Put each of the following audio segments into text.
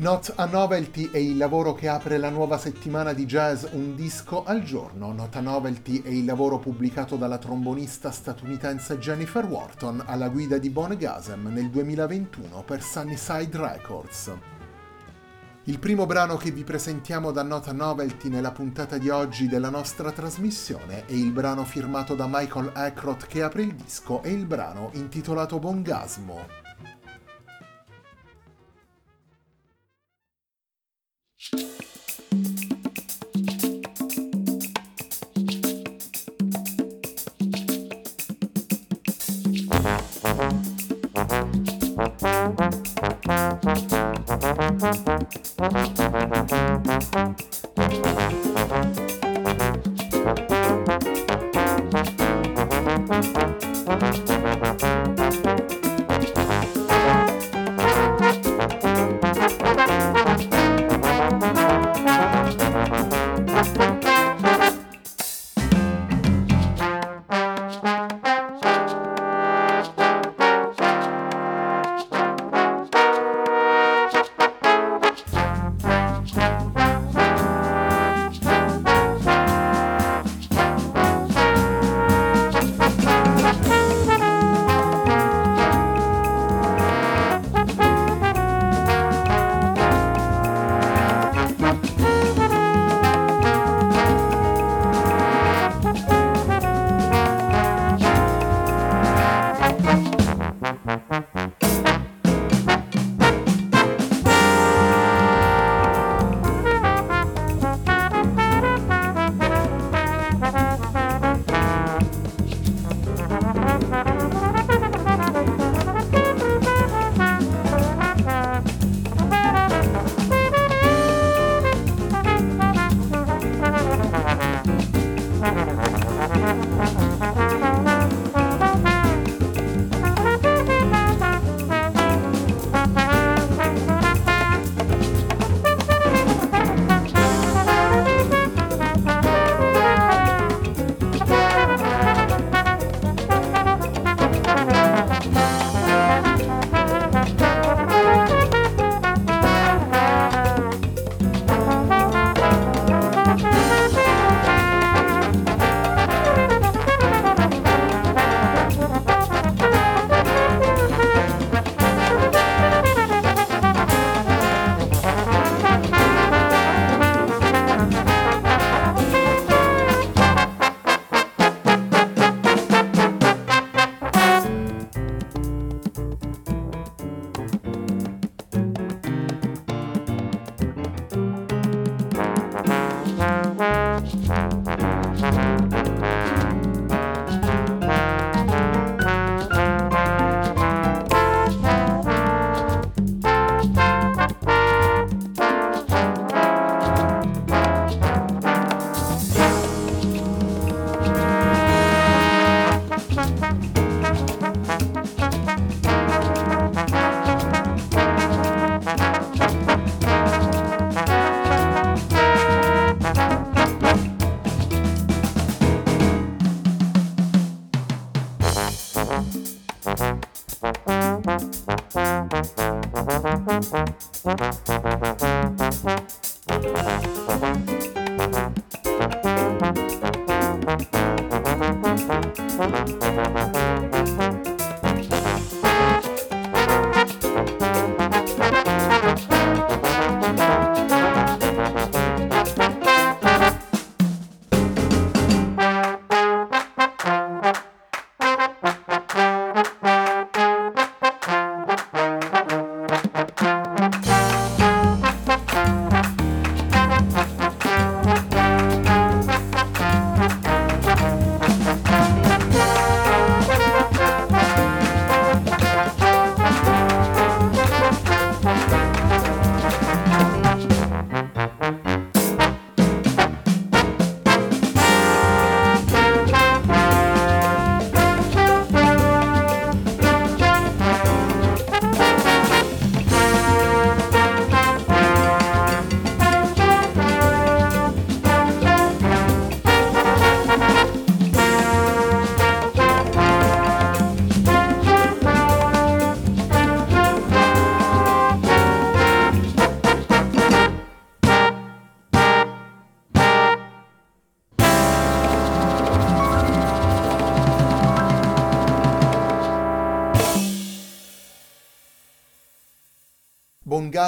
Not a Novelty è il lavoro che apre la nuova settimana di jazz Un disco al giorno. Not a Novelty è il lavoro pubblicato dalla trombonista statunitense Jennifer Wharton alla guida di Bone Gasem nel 2021 per Sunnyside Records. Il primo brano che vi presentiamo da Not a Novelty nella puntata di oggi della nostra trasmissione è il brano firmato da Michael Ackroth che apre il disco e il brano intitolato Bongasmo.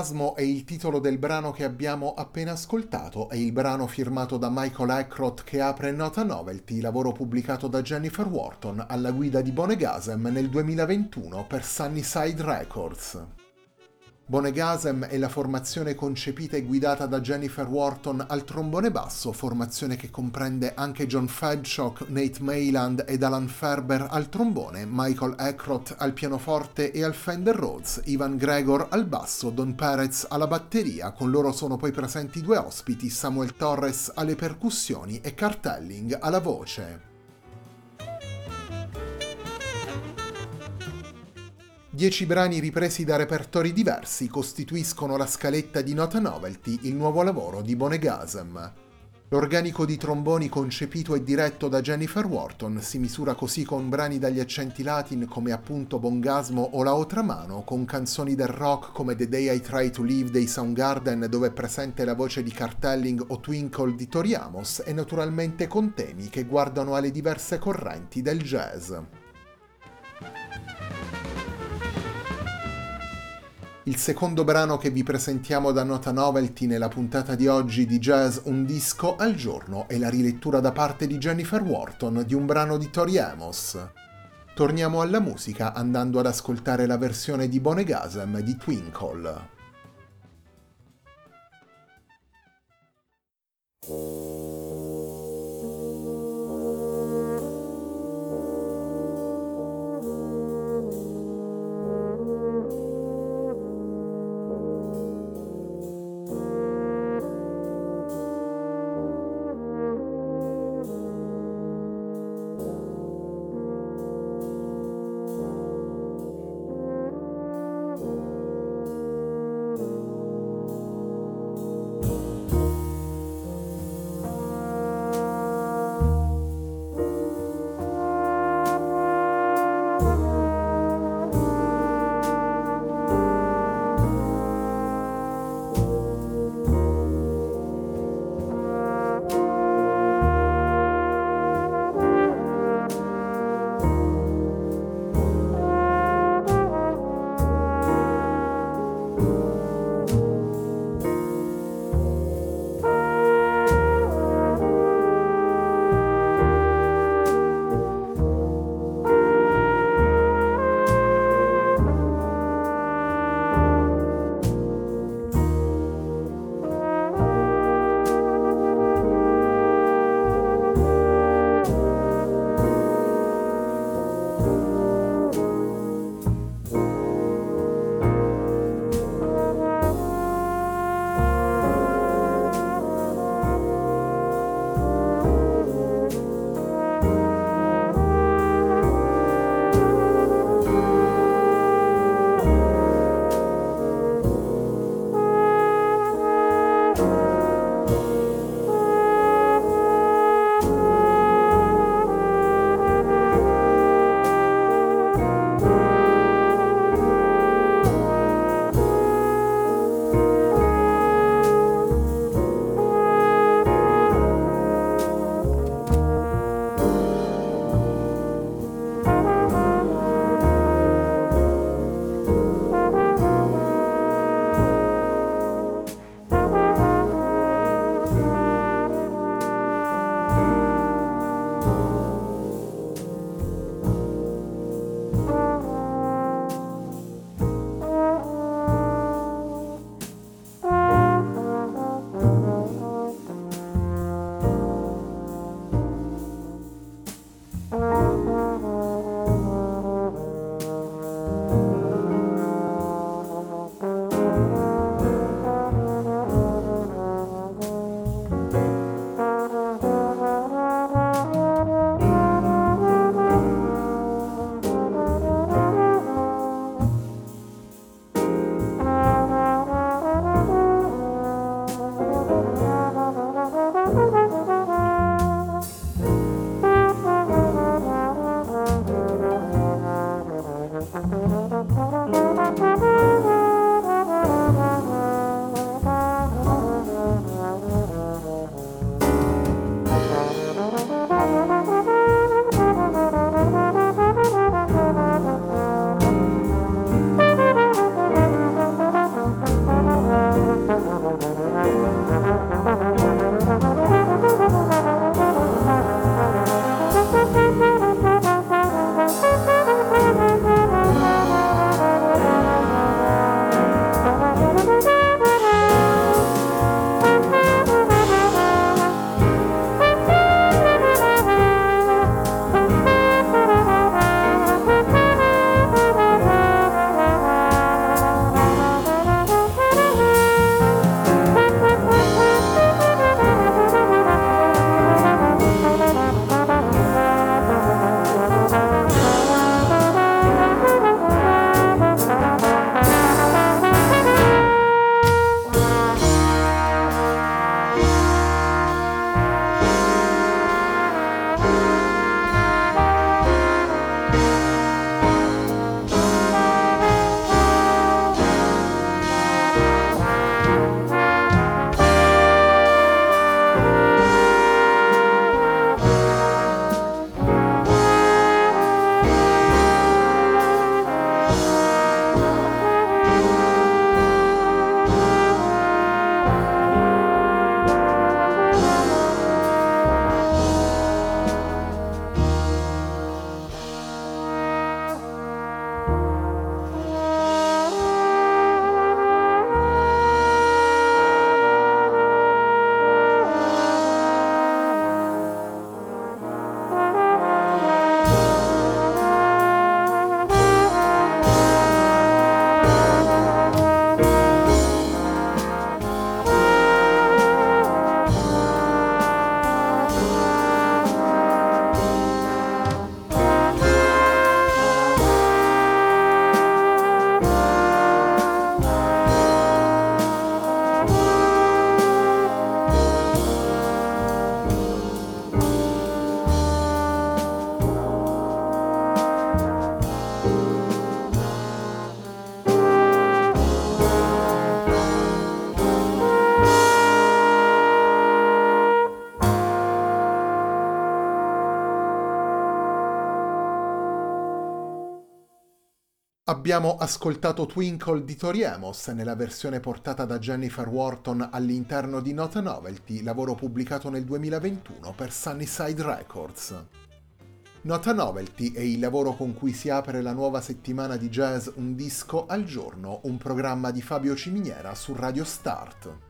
Bongasmo è il titolo del brano che abbiamo appena ascoltato, è il brano firmato da Michael Ackroth che apre Nota Novelty, lavoro pubblicato da Jennifer Wharton alla guida di Bonegasm nel 2021 per Sunnyside Records. Bonegasm è la formazione concepita e guidata da Jennifer Wharton al trombone basso, formazione che comprende anche John Fedchock, Nate Mayland ed Alan Ferber al trombone, Michael Eckroth al pianoforte e al Fender Rhodes, Ivan Gregor al basso, Don Perez alla batteria, con loro sono poi presenti due ospiti, Samuel Torres alle percussioni e Cartelling alla voce. 10 brani ripresi da repertori diversi costituiscono la scaletta di Nota Novelty, il nuovo lavoro di Bonegasm. L'organico di tromboni concepito e diretto da Jennifer Wharton si misura così con brani dagli accenti latin come appunto Bongasmo o La Otra Mano, con canzoni del rock come The Day I Try to Leave dei Soundgarden dove è presente la voce di Cartelling o Twinkle di Tori Amos e naturalmente con temi che guardano alle diverse correnti del jazz. Il secondo brano che vi presentiamo da Nota Novelty nella puntata di oggi di Jazz Un disco al giorno è la rilettura da parte di Jennifer Wharton di un brano di Tori Amos. Torniamo alla musica andando ad ascoltare la versione di Bonegasm di Twinkle. Thank you. Abbiamo ascoltato Twinkle di Tori Amos nella versione portata da Jennifer Wharton all'interno di Not a Novelty, lavoro pubblicato nel 2021 per Sunnyside Records. Not a Novelty è il lavoro con cui si apre la nuova settimana di jazz Un disco al giorno, un programma di Fabio Ciminiera su Radio Start.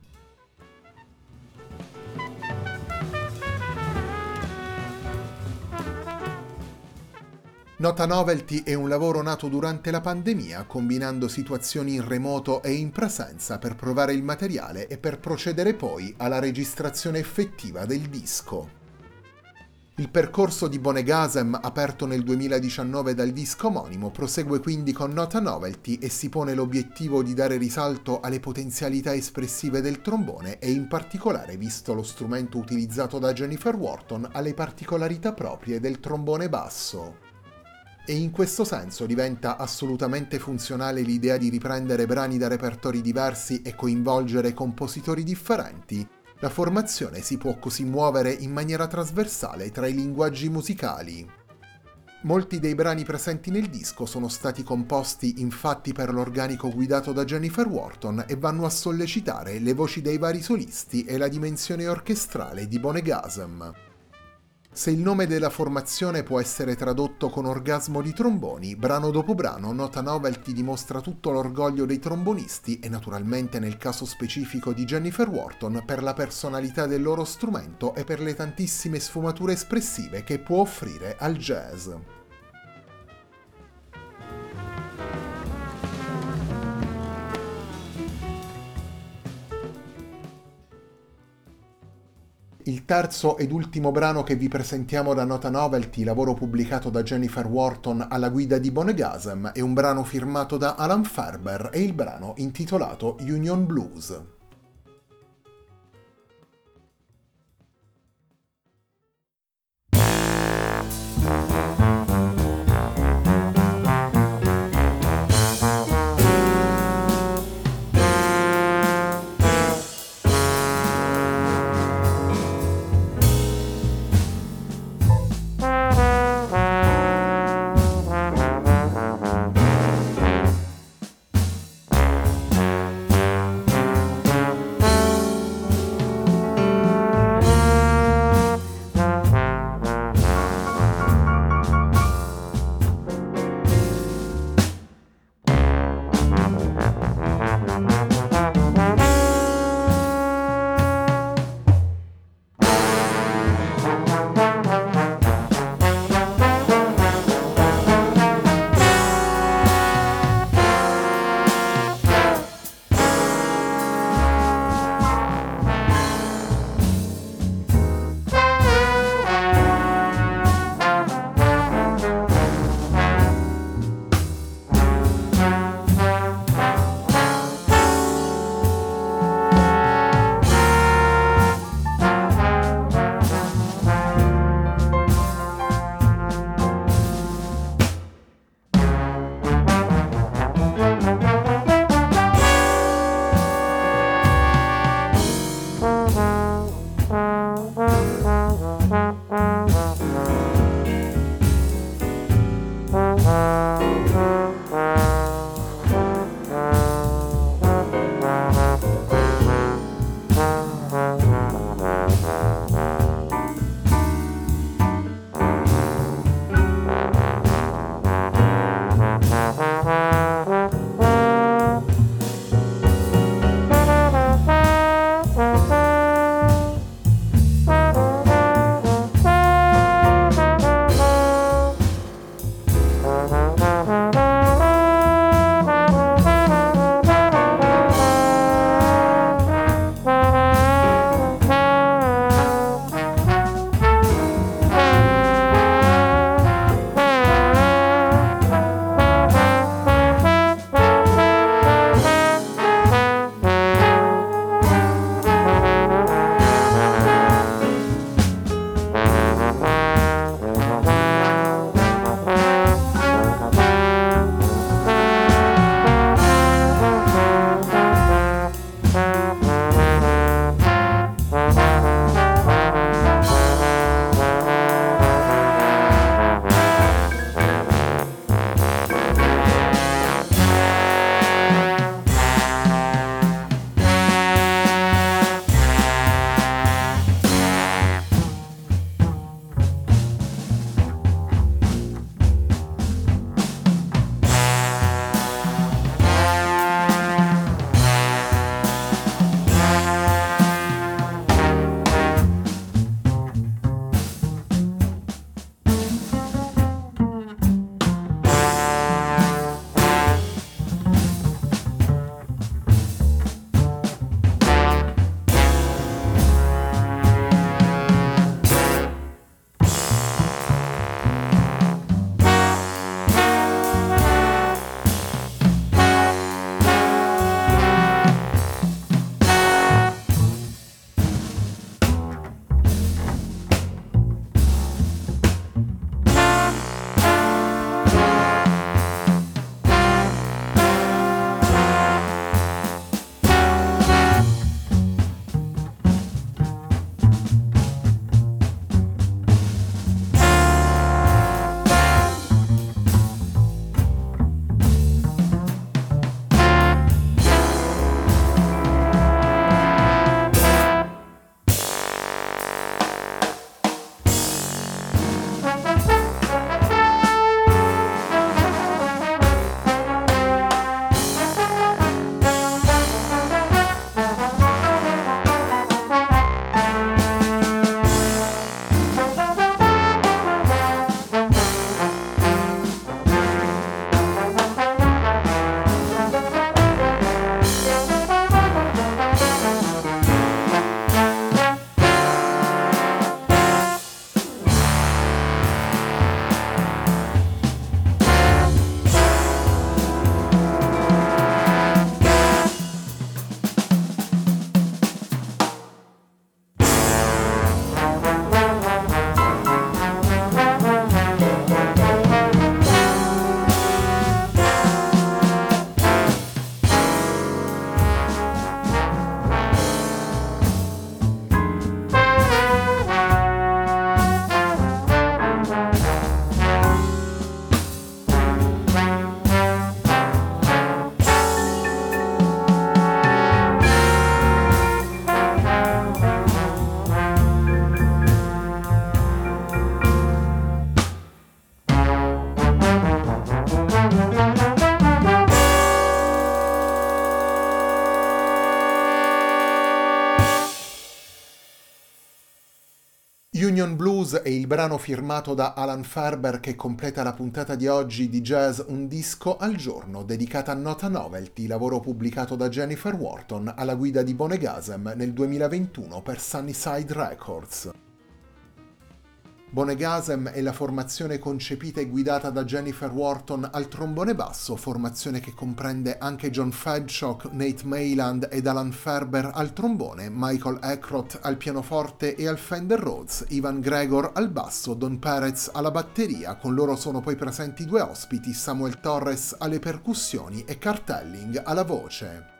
Nota Novelty è un lavoro nato durante la pandemia, combinando situazioni in remoto e in presenza per provare il materiale e per procedere poi alla registrazione effettiva del disco. Il percorso di Bonegasem, aperto nel 2019 dal disco omonimo, prosegue quindi con Nota Novelty e si pone l'obiettivo di dare risalto alle potenzialità espressive del trombone e in particolare, visto lo strumento utilizzato da Jennifer Wharton, alle particolarità proprie del trombone basso e in questo senso diventa assolutamente funzionale l'idea di riprendere brani da repertori diversi e coinvolgere compositori differenti. La formazione si può così muovere in maniera trasversale tra i linguaggi musicali. Molti dei brani presenti nel disco sono stati composti infatti per l'organico guidato da Jennifer Wharton e vanno a sollecitare le voci dei vari solisti e la dimensione orchestrale di Bonegasm. Se il nome della formazione può essere tradotto con orgasmo di tromboni, brano dopo brano Nota Novelty dimostra tutto l'orgoglio dei trombonisti e naturalmente nel caso specifico di Jennifer Wharton per la personalità del loro strumento e per le tantissime sfumature espressive che può offrire al jazz. Il terzo ed ultimo brano che vi presentiamo da Nota Novelty, lavoro pubblicato da Jennifer Wharton alla guida di Bonegasm, è un brano firmato da Alan Ferber e il brano intitolato Union Blues. Union Blues è il brano firmato da Alan Ferber che completa la puntata di oggi di Jazz Un disco al giorno, dedicata a Nota Novelty, lavoro pubblicato da Jennifer Wharton alla guida di Bonegasem nel 2021 per Sunnyside Records. Bonegasem è la formazione concepita e guidata da Jennifer Wharton al trombone basso, formazione che comprende anche John Fedchock, Nate Mayland ed Alan Ferber al trombone, Michael Eckroth al pianoforte e al Fender Rhodes, Ivan Gregor al basso, Don Perez alla batteria, con loro sono poi presenti due ospiti, Samuel Torres alle percussioni e Cartelling alla voce.